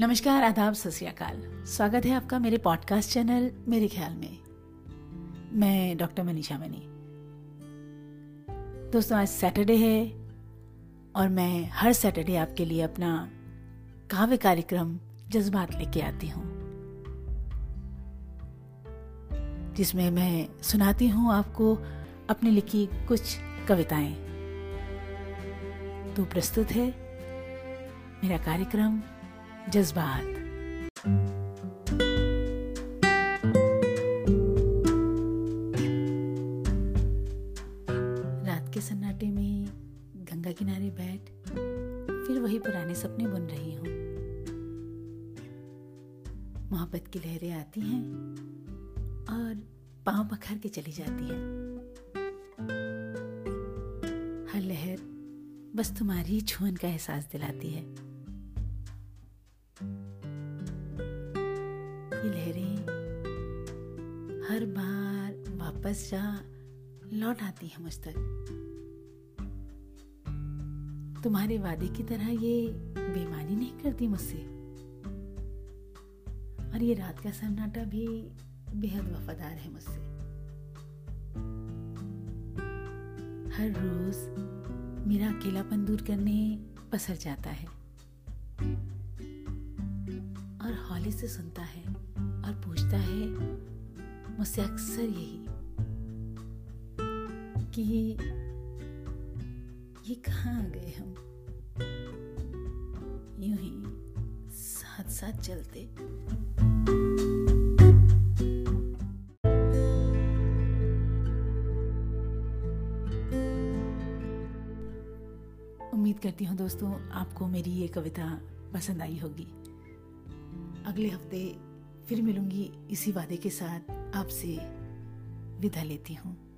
नमस्कार, आदाब, सत स्वागत है आपका मेरे पॉडकास्ट चैनल मेरे ख्याल में। मैं डॉक्टर मनीषा मनी। दोस्तों, आज सैटरडे है और मैं हर सैटरडे आपके लिए अपना काव्य कार्यक्रम, जज्बात लेके आती हूँ। जिसमें मैं सुनाती हूँ आपको अपनी लिखी कुछ कविताएँ। तो प्रस्तुत है मेरा कार्यक्रम जज्बात। रात के सन्नाटे में गंगा किनारे बैठ, फिर वही पुराने सपने बुन रही हूँ। मोहब्बत की लहरें आती हैं और पाँव पखार के चली जाती हैं। हर लहर बस तुम्हारी छुअन का एहसास दिलाती है। ये लहरें हर बार वापस जा लौट आती है मुझ तक। तुम्हारे वादे की तरह ये बेमानी नहीं करती मुझसे। और ये रात का सन्नाटा भी बेहद वफादार है मुझसे। हर रोज मेरा अकेलापन दूर करने पसर जाता है। और हौले से सुनता है और पूछता है, मुझसे अक्सर यही कि ये कहाँ आ गए हम? यूँ ही साथ साथ चलते. उम्मीद करती हूँ दोस्तों, आपको मेरी ये कविता पसंद आई होगी। अगले हफ़्ते फिर मिलूँगी इसी वादे के साथ आपसे विदा लेती हूँ।